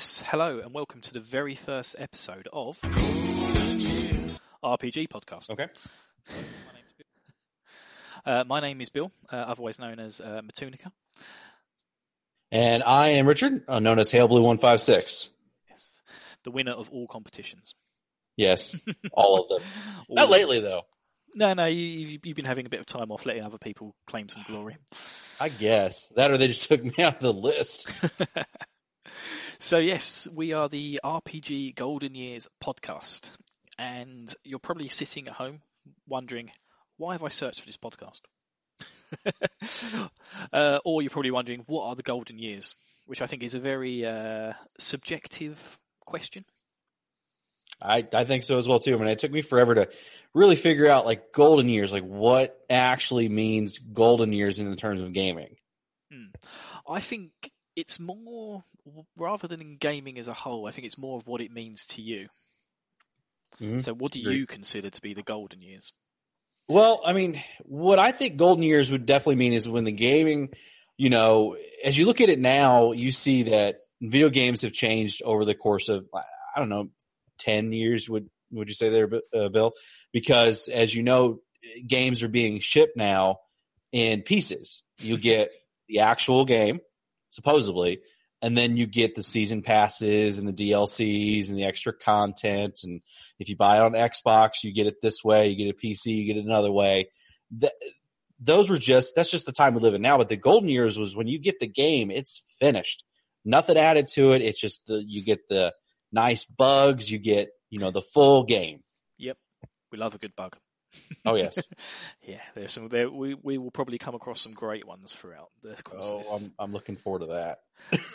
Yes, hello, and welcome to the very first episode of RPG Podcast. Okay. My. Uh, my name is Bill, uh, otherwise known as uh, Metunnica. And I am Richard, uh, known as HailBlue156. Yes, the winner of all competitions. Yes, all of them. All Not lately, though. No, no, you, you've, you've been having a bit of time off, letting other people claim some glory. I guess. That or they just took me out of the list. so yes, we are the RPG Golden Years podcast, and you're probably sitting at home wondering why have I searched for this podcast, uh, or you're probably wondering what are the Golden Years, which I think is a very uh, subjective question. I, I think so as well, too. I mean, it took me forever to really figure out, like, golden years, like, what actually means golden years in the terms of gaming. I think it's more rather than in gaming as a whole. I think it's more of what it means to you. Mhm. So, what do you consider to be the Golden Years? Well, I mean, what I think golden years would definitely mean is when the gaming, you know, as you look at it now, you see that video games have changed over the course of, I don't know, 10 years, would, would you say there, uh, Bill? Because as you know, games are being shipped now in pieces. You get the actual game, supposedly, and then you get the season passes and the DLCs and the extra content. And if you buy it on Xbox, you get it this way. You get a PC, you get it another way. Th- those were just that's just the time we live in now. But the golden years was when you get the game, it's finished, nothing added to it. It's just the you get the nice bugs, you get you know the full game. Yep, we love a good bug. Oh yes, Yeah, there's some. There, we we will probably come across some great ones throughout the course. of oh this. I'm I'm looking forward to that.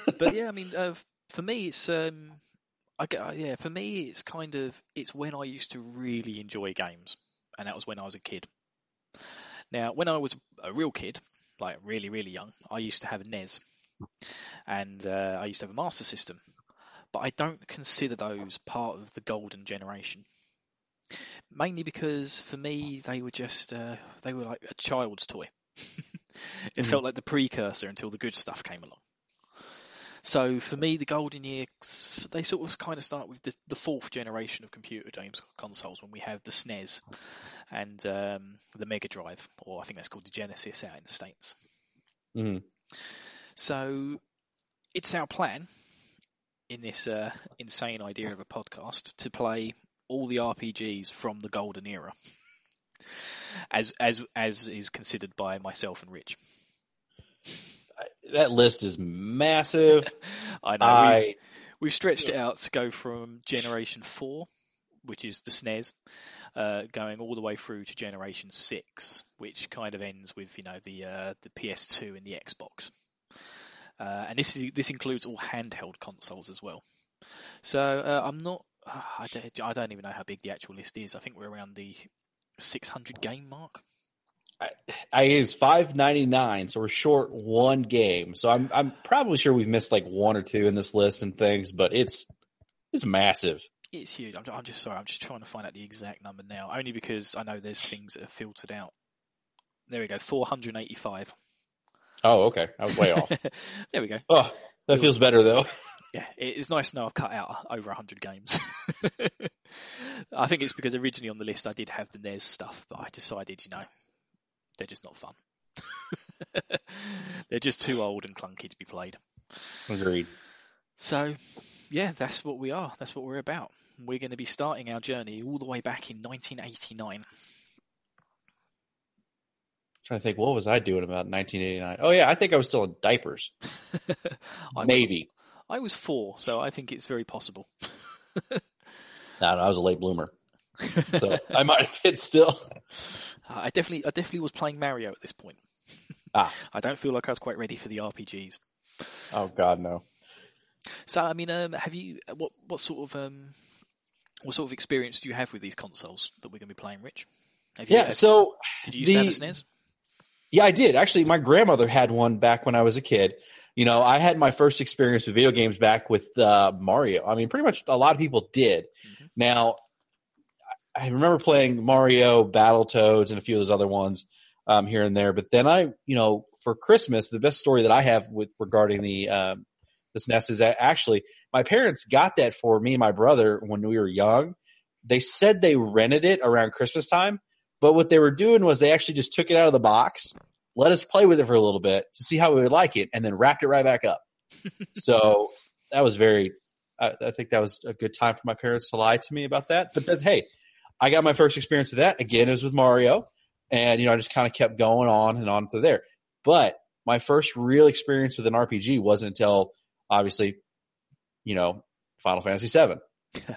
but yeah, I mean, uh, for me, it's um, I get, uh, yeah, for me, it's kind of it's when I used to really enjoy games, and that was when I was a kid. Now, when I was a real kid, like really, really young, I used to have a NES, and uh, I used to have a Master System, but I don't consider those part of the golden generation. Mainly because for me they were just uh, they were like a child's toy. it Mhm. felt like the precursor until the good stuff came along. So for me, the golden years they sort of kind of start with the, the fourth generation of computer games consoles when we have the SNES and um, the Mega Drive, or I think that's called the Genesis out in the states. Mhm. So it's our plan in this uh, insane idea of a podcast to play all the RPGs from the golden era, as as as is considered by myself and Rich. That list is massive. I know we've, I we've stretched it out to go from Generation Four, which is the SNES, uh, going all the way through to Generation Six, which kind of ends with you know the uh, the PS2 and the Xbox. Uh, and this is this includes all handheld consoles as well. So uh, I'm not. Uh, I, don't, I don't even know how big the actual list is. I think we're around the 600 game mark. I is five ninety nine, so we're short one game. So I'm I'm probably sure we've missed like one or two in this list and things, but it's it's massive. It's huge. I'm, I'm just sorry. I'm just trying to find out the exact number now, only because I know there's things that are filtered out. There we go, 485. Oh, okay, I was way off. there we go. Oh, that feels better though. Yeah, it is nice to know I've cut out over 100 games. I think it's because originally on the list I did have the NES stuff, but I decided, you know, they're just not fun. they're just too old and clunky to be played. Agreed. So, yeah, that's what we are. That's what we're about. We're going to be starting our journey all the way back in 1989. trying to think, what was I doing about 1989? Oh yeah, I think I was still in diapers. Maybe. I was four, so I think it's very possible. No, I was a late bloomer, so I might have been still. I definitely, I definitely was playing Mario at this point. Ah. I don't feel like I was quite ready for the RPGs. Oh God, no. So, I mean, um, have you what what sort of um, what sort of experience do you have with these consoles that we're going to be playing, Rich? Have you, Yeah. So did you have a the- SNES? Yeah, I did. Actually, my grandmother had one back when I was a kid. You know, I had my first experience with video games back with uh, Mario. I mean, pretty much a lot of people did. Mhm. Now, I remember playing Mario, Battletoads, and a few of those other ones um, here and there. But then I, you know, for Christmas, the best story that I have with regarding the um, The SNES is actually my parents got that for me and my brother when we were young. They said they rented it around Christmas time, but what they were doing was they actually just took it out of the box, let us play with it for a little bit to see how we would like it, and then wrapped it right back up. so that was very. I, I think that was a good time for my parents to lie to me about that. But then, hey, I got my first experience with that. Again, it was with Mario. And, you know, I just kind of kept going on and on to there. But my first real experience with an RPG wasn't until obviously, you know, Final Fantasy VII.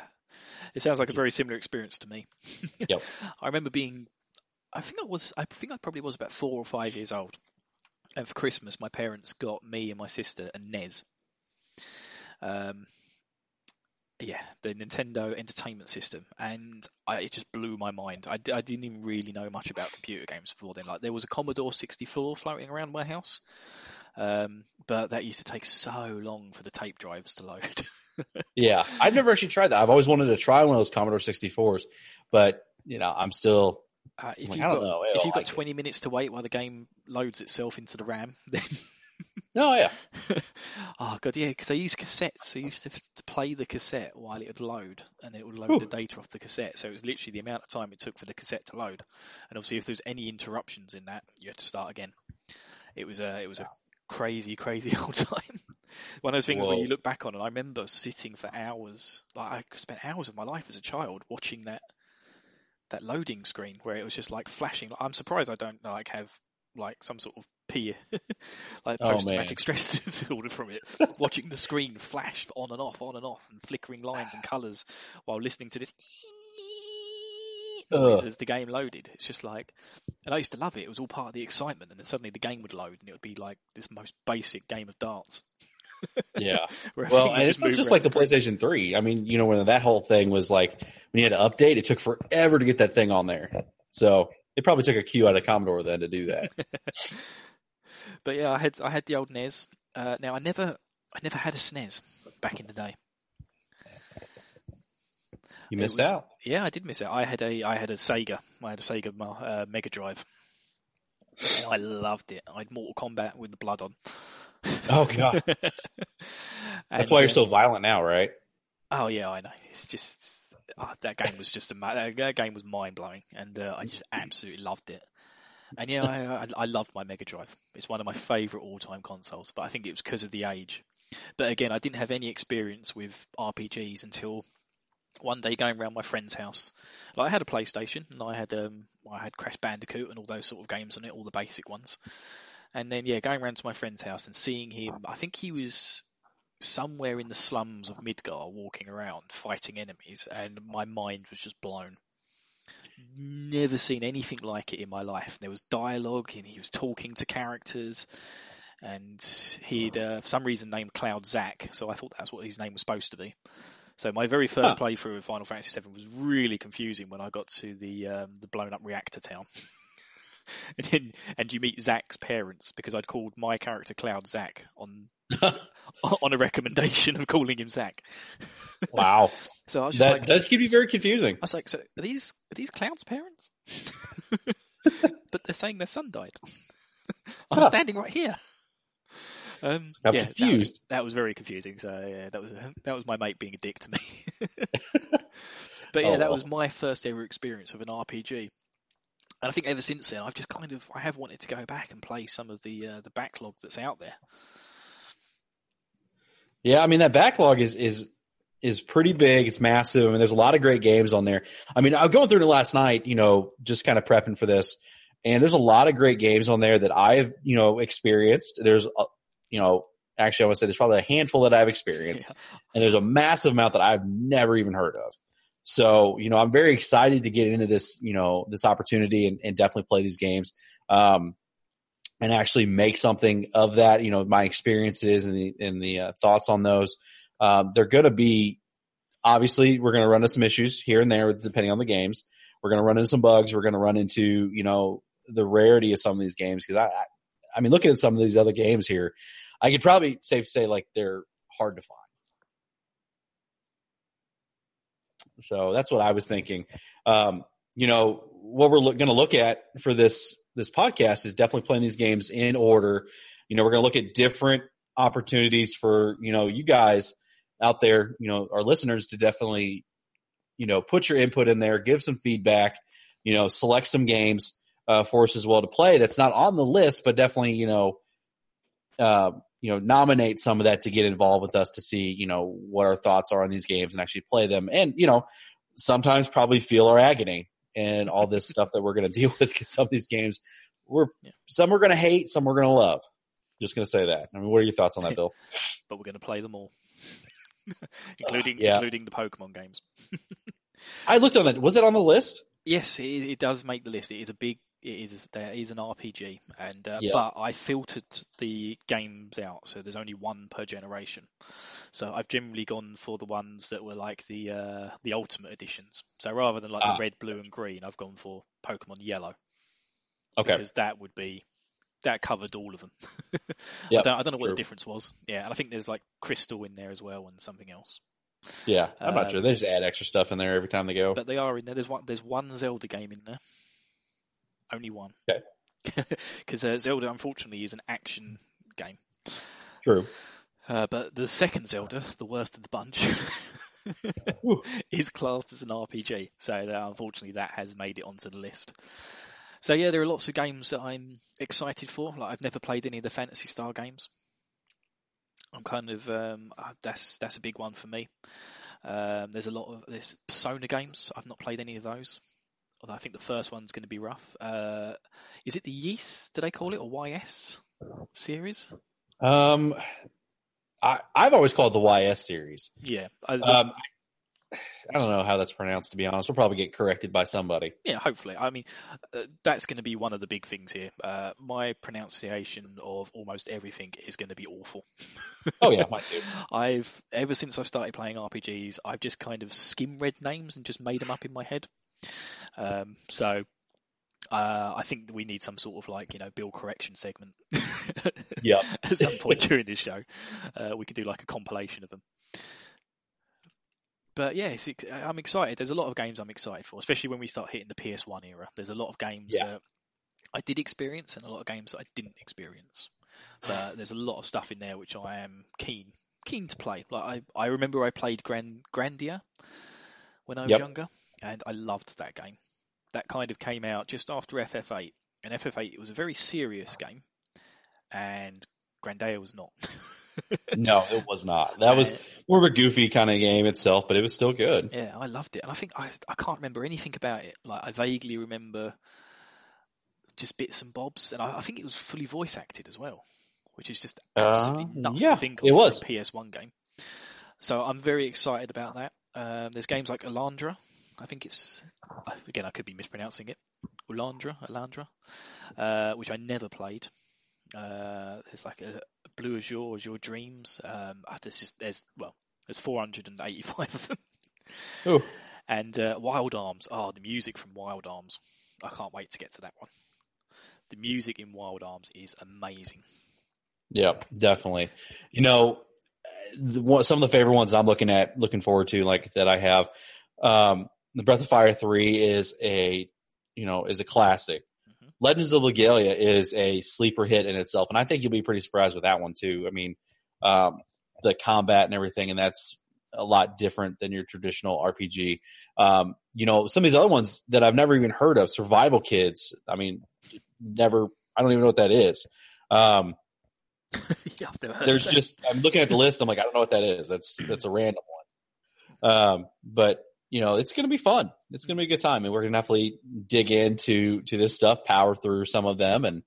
it sounds like a very similar experience to me. Yep. I remember being, I think I was, I think I probably was about four or five years old. And for Christmas, my parents got me and my sister a NES. Um, yeah, the Nintendo Entertainment System, and I, it just blew my mind. I, I didn't even really know much about computer games before then. Like there was a Commodore 64 floating around my house, um, but that used to take so long for the tape drives to load. yeah, I've never actually tried that. I've always wanted to try one of those Commodore 64s, but you know, I'm still. Uh, if, like, you've got, know. if you've got like it. 20 minutes to wait while the game loads itself into the RAM, then oh, yeah, oh god, yeah, because I used cassettes. I used to, to play the cassette while it would load, and it would load Whew. the data off the cassette. So it was literally the amount of time it took for the cassette to load. And obviously, if there's any interruptions in that, you had to start again. It was a it was a crazy, crazy old time. One of those things where you look back on, and I remember sitting for hours. Like I spent hours of my life as a child watching that that loading screen where it was just like flashing. I'm surprised I don't like have like some sort of P like Oh, post traumatic stress disorder from it. Watching the screen flash on and off, on and off, and flickering lines and colours while listening to this noise Ugh. as the game loaded. It's just like, and I used to love it. It was all part of the excitement, and then suddenly the game would load, and it would be like this most basic game of darts. Yeah. Well, everything would and it's not just like the. PlayStation 3. I mean, you know, when that whole thing was like when you had to update, it took forever to get that thing on there. So it probably took a cue out of Commodore then to do that. But yeah, I had I had the old NES. Uh, now I never I never had a SNES back in the day. You missed was- out. Yeah, I did miss it. I had a I had a Sega. I had a Sega uh, Mega Drive. And I loved it. I had Mortal Kombat with the blood on. Oh, God. And, That's why you're uh, so violent now, right? Oh yeah, I know. It's just oh, that game was just a that that game was mind blowing, and uh, I just absolutely loved it. And yeah, I, I, I loved my Mega Drive. It's one of my favourite all time consoles, but I think it was because of the age. But again, I didn't have any experience with RPGs until one day going around my friend's house. Like I had a PlayStation and I had um I had Crash Bandicoot and all those sort of games on it, all the basic ones. And then yeah, going around to my friend's house and seeing him, I think he was somewhere in the slums of Midgar walking around fighting enemies and my mind was just blown. Never seen anything like it in my life. There was dialogue and he was talking to characters and he'd uh, for some reason named Cloud Zack, so I thought that's what his name was supposed to be. So my very first Huh. playthrough of Final Fantasy VII was really confusing when I got to the um, the blown up reactor town. and and you meet Zack's parents because I'd called my character Cloud Zack on on a recommendation of calling him Zach. Wow. So I was just That, like, that could be very confusing. I was like, so are these are these Cloud's parents? but they're saying their son died. I'm Huh. standing right here. Um, I'm yeah, that was- confused. That was, very confusing. So yeah, that was that was my mate being a dick to me. but yeah, Oh, that well. was my first ever experience of an RPG. And I think ever since then, I've just kind of I have wanted to go back and play some of the uh, the backlog that's out there. Yeah, I mean that backlog is is is pretty big. It's massive. I mean, there's a lot of great games on there. I mean, I was going through it last night, you know, just kind of prepping for this, and there's a lot of great games on there that I've you know experienced. There's a, you know, actually, I want to say there's probably a handful that I've experienced, and there's a massive amount that I've never even heard of. So, you know, I'm very excited to get into this, you know, this opportunity and, and definitely play these games. Um, and actually make something of that, you know, my experiences and the, and the uh, thoughts on those. Um, they're going to be, obviously, we're going to run into some issues here and there depending on the games. We're going to run into some bugs. We're going to run into, you know, the rarity of some of these games. Cause I, I, I mean, looking at some of these other games here, I could probably safe to say like they're hard to find. So that's what I was thinking. Um, you know, what we're lo- going to look at for this this podcast is definitely playing these games in order. You know, we're going to look at different opportunities for you know you guys out there, you know, our listeners to definitely, you know, put your input in there, give some feedback, you know, select some games uh, for us as well to play. That's not on the list, but definitely, you know, uh, you know, nominate some of that to get involved with us to see, you know, what our thoughts are on these games and actually play them. And, you know, sometimes probably feel our agony and all this stuff that we're going to deal with because some of these games we're Yeah. some we're going to hate, some we're going to love. Just going to say that. I mean, what are your thoughts on that, Bill? but we're going to play them all, including yeah. including the Pokemon games. I looked on that. Was it on the list? Yes, it, it does make the list. It is a big. It is there is an RPG, and uh, Yeah. but I filtered the games out, so there's only one per generation. So I've generally gone for the ones that were like the uh, the ultimate editions. So rather than like Ah. the red, blue, and green, I've gone for Pokemon Yellow Okay. because that would be that covered all of them. I, don't, I don't know what true. the difference was. Yeah, and I think there's like Crystal in there as well and something else. Yeah, I'm not Um, sure. They just add extra stuff in there every time they go. But they are in there. There's one. There's one Zelda game in there. Only one. Okay. Because uh, Zelda, unfortunately, is an action game. True. Uh, but the second Zelda, the worst of the bunch, is classed as an RPG. So uh, unfortunately, that has made it onto the list. So yeah, there are lots of games that I'm excited for. Like I've never played any of the Phantasy Star games. I'm kind of um, uh, that's that's a big one for me. Um, there's a lot of there's Persona games. I've not played any of those. Although I think the first one's going to be rough. Uh, is it the Yeast? Did I call it or YS series? Um, I I've always called it the YS series. Yeah, I, Um, I don't know how that's pronounced. To be honest, we'll probably get corrected by somebody. Yeah, hopefully. I mean, uh, that's going to be one of the big things here. Uh, my pronunciation of almost everything is going to be awful. Oh yeah, mine too. I've ever since I started playing RPGs, I've just kind of skim read names and just made them up in my head. Um, so uh, I think we need some sort of like you know bill correction segment. Yep. At some point during this show, uh, we could do like a compilation of them. But yeah, it's, I'm excited. There's a lot of games I'm excited for, especially when we start hitting the PS1 era. There's a lot of games Yeah. that I did experience and a lot of games that I didn't experience. But there's a lot of stuff in there which I am keen keen to play. Like I, I remember I played Grand Grandia when I was Yep. younger, and I loved that game. That kind of came out just after FF8, and FF8 it was a very serious game, and Grandia was not. No, it was not. That was more of a goofy kind of game itself, but it was still good. Yeah, I loved it, and I think I I can't remember anything about it. Like I vaguely remember just bits and bobs, and I, I think it was fully voice acted as well, which is just absolutely Uh, nuts yeah, to think of it was. a PS1 game. So I'm very excited about that. Um, there's games like Alandra. I think it's again I could be mispronouncing it. Ulandra, Alandra, uh, which I never played. Uh, there's like a Blue Azure, Azure Dreams. Um, there's just there's well, there's 485 of them. Ooh. And uh, Wild Arms. Oh, the music from Wild Arms. I can't wait to get to that one. The music in Wild Arms is amazing. Yeah, definitely. You know, the, some of the favorite ones I'm looking at, looking forward to, like that I have. Um, the Breath of Fire three is a, you know, is a classic. Mhm. Legends of Legalia is a sleeper hit in itself, and I think you'll be pretty surprised with that one too. I mean, um, the combat and everything, and that's a lot different than your traditional RPG. Um, you know, some of these other ones that I've never even heard of, Survival Kids. I mean, never. I don't even know what that is. Um, yeah, I've never heard there's just I'm looking at the list. I'm like, I don't know what that is. That's that's a random one. Um, but you know, it's gonna be fun. It's gonna be a good time, and we're gonna definitely dig into to this stuff, power through some of them, and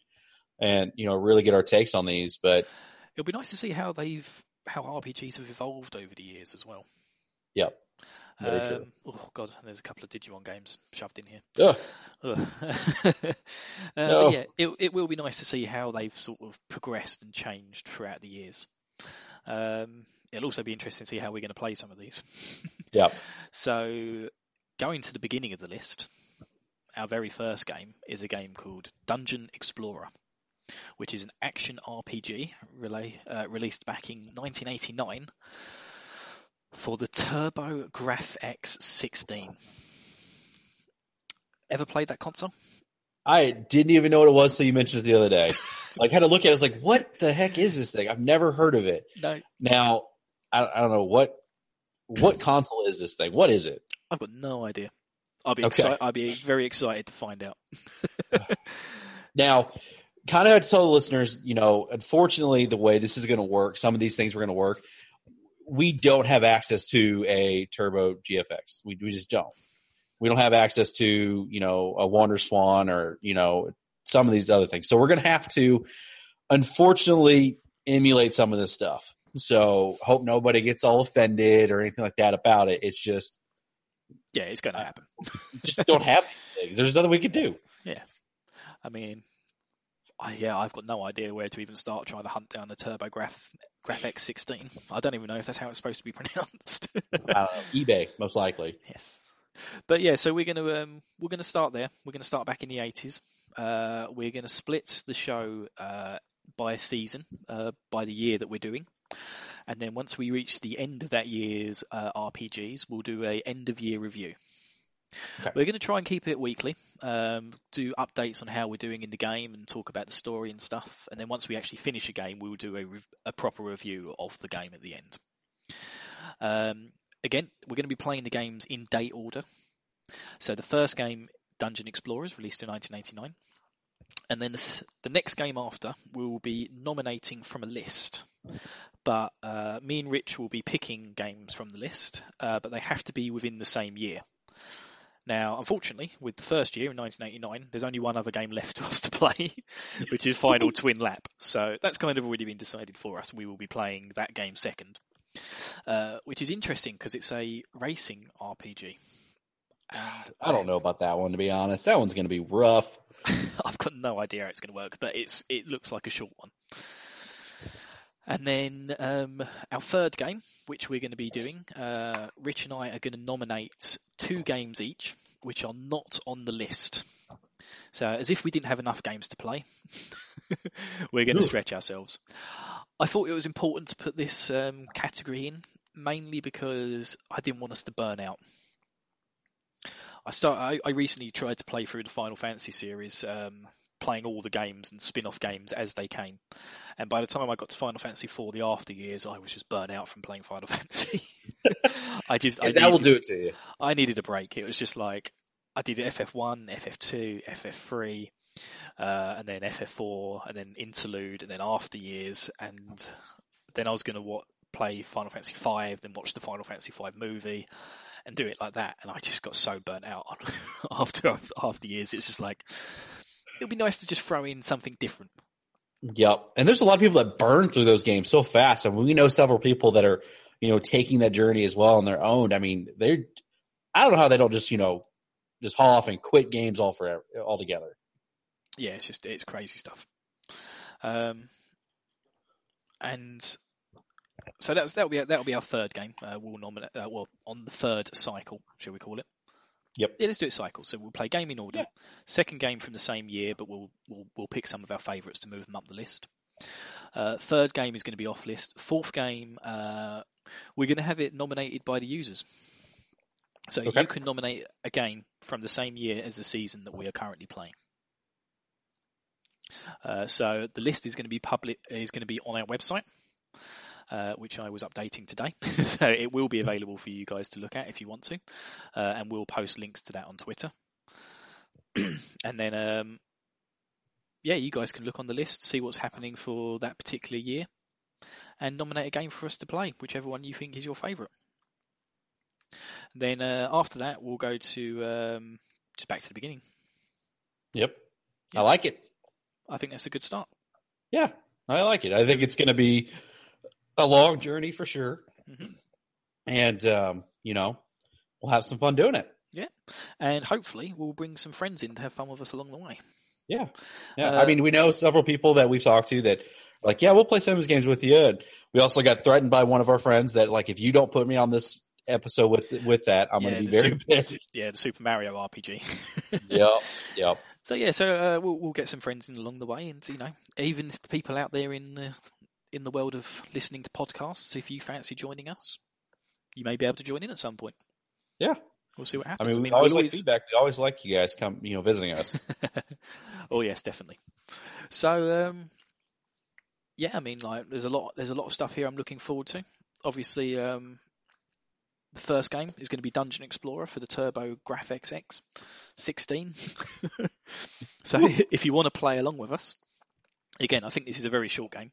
and you know, really get our takes on these. But It'll be nice to see how they've how RPGs have evolved over the years as well. Yep. Um, oh god, there's a couple of Digimon games shoved in here. ugh, Ugh. uh, No. yeah, it it will be nice to see how they've sort of progressed and changed throughout the years. Um, it'll also be interesting to see how we're going to play some of these. Yep. So, going to the beginning of the list, our very first game is a game called Dungeon Explorer, which is an action RPG relay, uh, released back in 1989 for the TurboGrafx-16. Ever played that console? I didn't even know what it was, so you mentioned it the other day. like, had to look at it. I was like, what the heck is this thing? I've never heard of it. No, Now, I, I don't know what what console is this thing. What is it? I've got no idea. I'll be Okay. excited. I'll be very excited to find out. Now, kind of to tell the listeners, you know, unfortunately, the way this is going to work, some of these things are going to work. We don't have access to a Turbo GFX. We, we just don't. We don't have access to, you know, a WonderSwan or, you know, some of these other things. So we're going to have to, unfortunately, emulate some of this stuff. So hope nobody gets all offended or anything like that about it. It's just, Yeah, it's going to happen. just don't have things. There's nothing we could do. Yeah, I mean, I, yeah, I've got no idea where to even start trying to hunt down the TurboGraf GrafX 16. I don't even know if that's how it's supposed to be pronounced. I eBay, most likely. yes, but yeah, so we're gonna um, we're gonna start there. We're gonna start back in the 80s. Uh, we're gonna split the show uh, by a season, uh, by the year that we're doing. And then once we reach the end of that year's uh, RPGs, we'll do a end of year review. Okay. We're going to try and keep it weekly, um, do updates on how we're doing in the game and talk about the story and stuff. And then once we actually finish a game, we will do a, rev- a proper review of the game at the end. Um, again, we're going to be playing the games in date order. So the first game, Dungeon Explorers, released in 1989. And then the, the next game after, we will be nominating from a list. But uh, me and Rich will be picking games from the list, uh, but they have to be within the same year. Now, unfortunately, with the first year in 1989, there's only one other game left to us to play, which is Final Twin Lap. So that's kind of already been decided for us. We will be playing that game second, uh, which is interesting because it's a racing RPG. And I don't know about that one to be honest. That one's going to be rough. I've got no idea how it's going to work, but it's it looks like a short one. And then um, our third game, which we're going to be doing, uh, Rich and I are going to nominate two games each, which are not on the list. So, as if we didn't have enough games to play, we're going to stretch ourselves. I thought it was important to put this um, category in, mainly because I didn't want us to burn out. I start. I, I recently tried to play through the Final Fantasy series, um, playing all the games and spin-off games as they came. And by the time I got to Final Fantasy IV, the after years, I was just burnt out from playing Final Fantasy. I just, I that will do it to you. I needed a break. It was just like I did FF1, FF2, FF3, uh, and then FF4, and then Interlude, and then After Years, and then I was going to what play Final Fantasy V, then watch the Final Fantasy V movie, and do it like that. And I just got so burnt out on after after years. It's just like it would be nice to just throw in something different. Yep. And there's a lot of people that burn through those games so fast. And we know several people that are, you know, taking that journey as well on their own. I mean, they're, I don't know how they don't just, you know, just haul off and quit games all for altogether. Yeah, it's just it's crazy stuff. Um, and so that's that'll be that'll be our third game. Uh, we'll nominate uh, well on the third cycle, shall we call it? Yep. Yeah, let's do it cycle. So we'll play game in order. Second game from the same year, but we'll we'll we'll pick some of our favourites to move them up the list. Uh, third game is going to be off list. Fourth game, uh, we're going to have it nominated by the users. So Okay. you can nominate a game from the same year as the season that we are currently playing. Uh, so the list is going to be public is going to be on our website, uh, which I was updating today. so it will be available for you guys to look at if you want to, uh, and we'll post links to that on Twitter. and then, um, yeah, you guys can look on the list, see what's happening for that particular year, and nominate a game for us to play, whichever one you think is your favourite. Then uh, after that, we'll go to um, just back to the beginning. Yep. I like it. I think that's a good start. Yeah. I like it. I think it's going to be a long journey for sure. Mhm. And, um, you know, we'll have some fun doing it. Yeah. And hopefully, we'll bring some friends in to have fun with us along the way. Yeah. Yeah. Uh, I mean, we know several people that we've talked to that are like, yeah, we'll play some of these games with you. And we also got threatened by one of our friends that like, if you don't put me on this episode with, with that, I'm going to be very super- pissed. Yeah, the Super Mario RPG. yep. Yep. So yeah, so uh, we'll, we'll get some friends in along the way, and you know, even the people out there in the in the world of listening to podcasts, if you fancy joining us, you may be able to join in at some point. Yeah. We'll see what happens. I happens. mean, we we'll always like feedback. We always like you guys come, you know, visiting us. oh yes, definitely. So um, yeah, I mean, like there's a lot there's a lot of stuff here I'm looking forward to. Obviously, um, the first game is going to be Dungeon Explorer for the Turbo Graphics X 16. so if you want to play along with us, again, I think this is a very short game.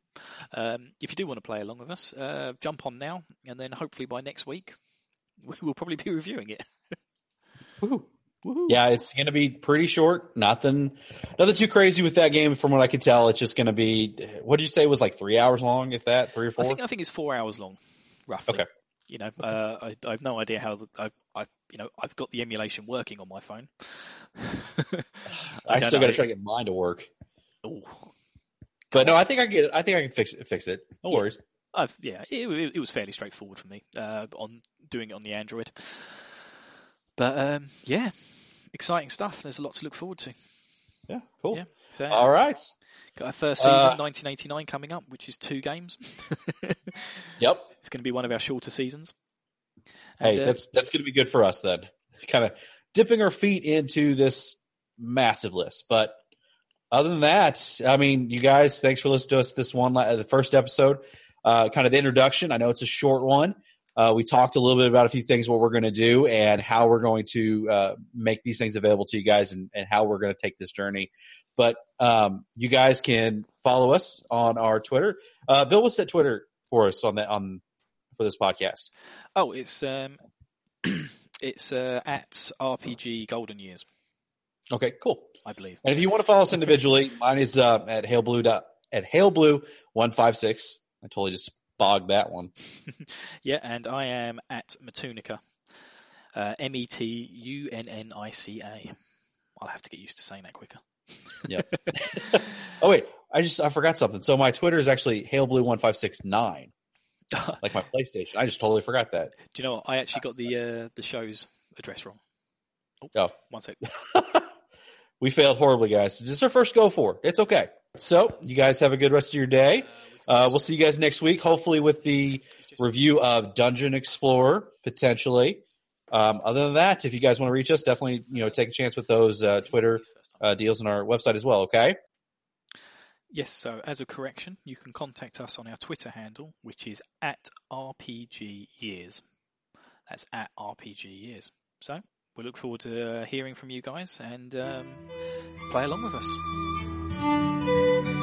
Um, if you do want to play along with us, uh, jump on now, and then hopefully by next week we'll probably be reviewing it. Woo. Yeah, it's going to be pretty short. Nothing, nothing too crazy with that game. From what I could tell, it's just going to be. What did you say it was like three hours long? If that, three or four? I think I think it's four hours long, roughly. Okay. You know, uh, I, I have no idea how I, I, you know, I've got the emulation working on my phone. I, still got to try to get mine to work. Oh, but no, I think I get it. I think I can fix it. Fix it. No yeah. worries. I've, yeah, it, it, was fairly straightforward for me uh, on doing it on the Android. But um, yeah, exciting stuff. There's a lot to look forward to. Yeah, cool. Yeah, so, All right. Got our first season, uh, 1989, coming up, which is two games. yep. It's going to be one of our shorter seasons. And, hey, uh, that's that's going to be good for us then. Kind of dipping our feet into this massive list, but other than that, I mean, you guys, thanks for listening to us this one, the first episode, uh, kind of the introduction. I know it's a short one. Uh, we talked a little bit about a few things, what we're going to do and how we're going to uh, make these things available to you guys and, and how we're going to take this journey. But um, you guys can follow us on our Twitter. Uh, Bill, what's that Twitter for us on that on for this podcast? Oh, it's um, it's uh, at RPG Golden Years. Okay, cool. I believe. And if you want to follow us individually, mine is uh, at HailBlue at HailBlue one five six. I totally just bogged that one. yeah, and I am at Metunnica. Uh, M E T U N N I C A. I'll have to get used to saying that quicker. Yep. oh wait, I just I forgot something. So my Twitter is actually HailBlue one five six nine. like my PlayStation. I just totally forgot that. Do you know what? I actually got the uh, the show's address wrong. Oh, oh. one sec. we failed horribly, guys. This is our first go for. It's okay. So you guys have a good rest of your day. Uh, we'll see you guys next week, hopefully with the review of Dungeon Explorer potentially. Um, other than that, if you guys want to reach us, definitely you know take a chance with those uh, Twitter uh, deals on our website as well. Okay. Yes. So as a correction, you can contact us on our Twitter handle, which is at RPG Years. That's at RPG Years. So we look forward to uh, hearing from you guys and um, play along with us.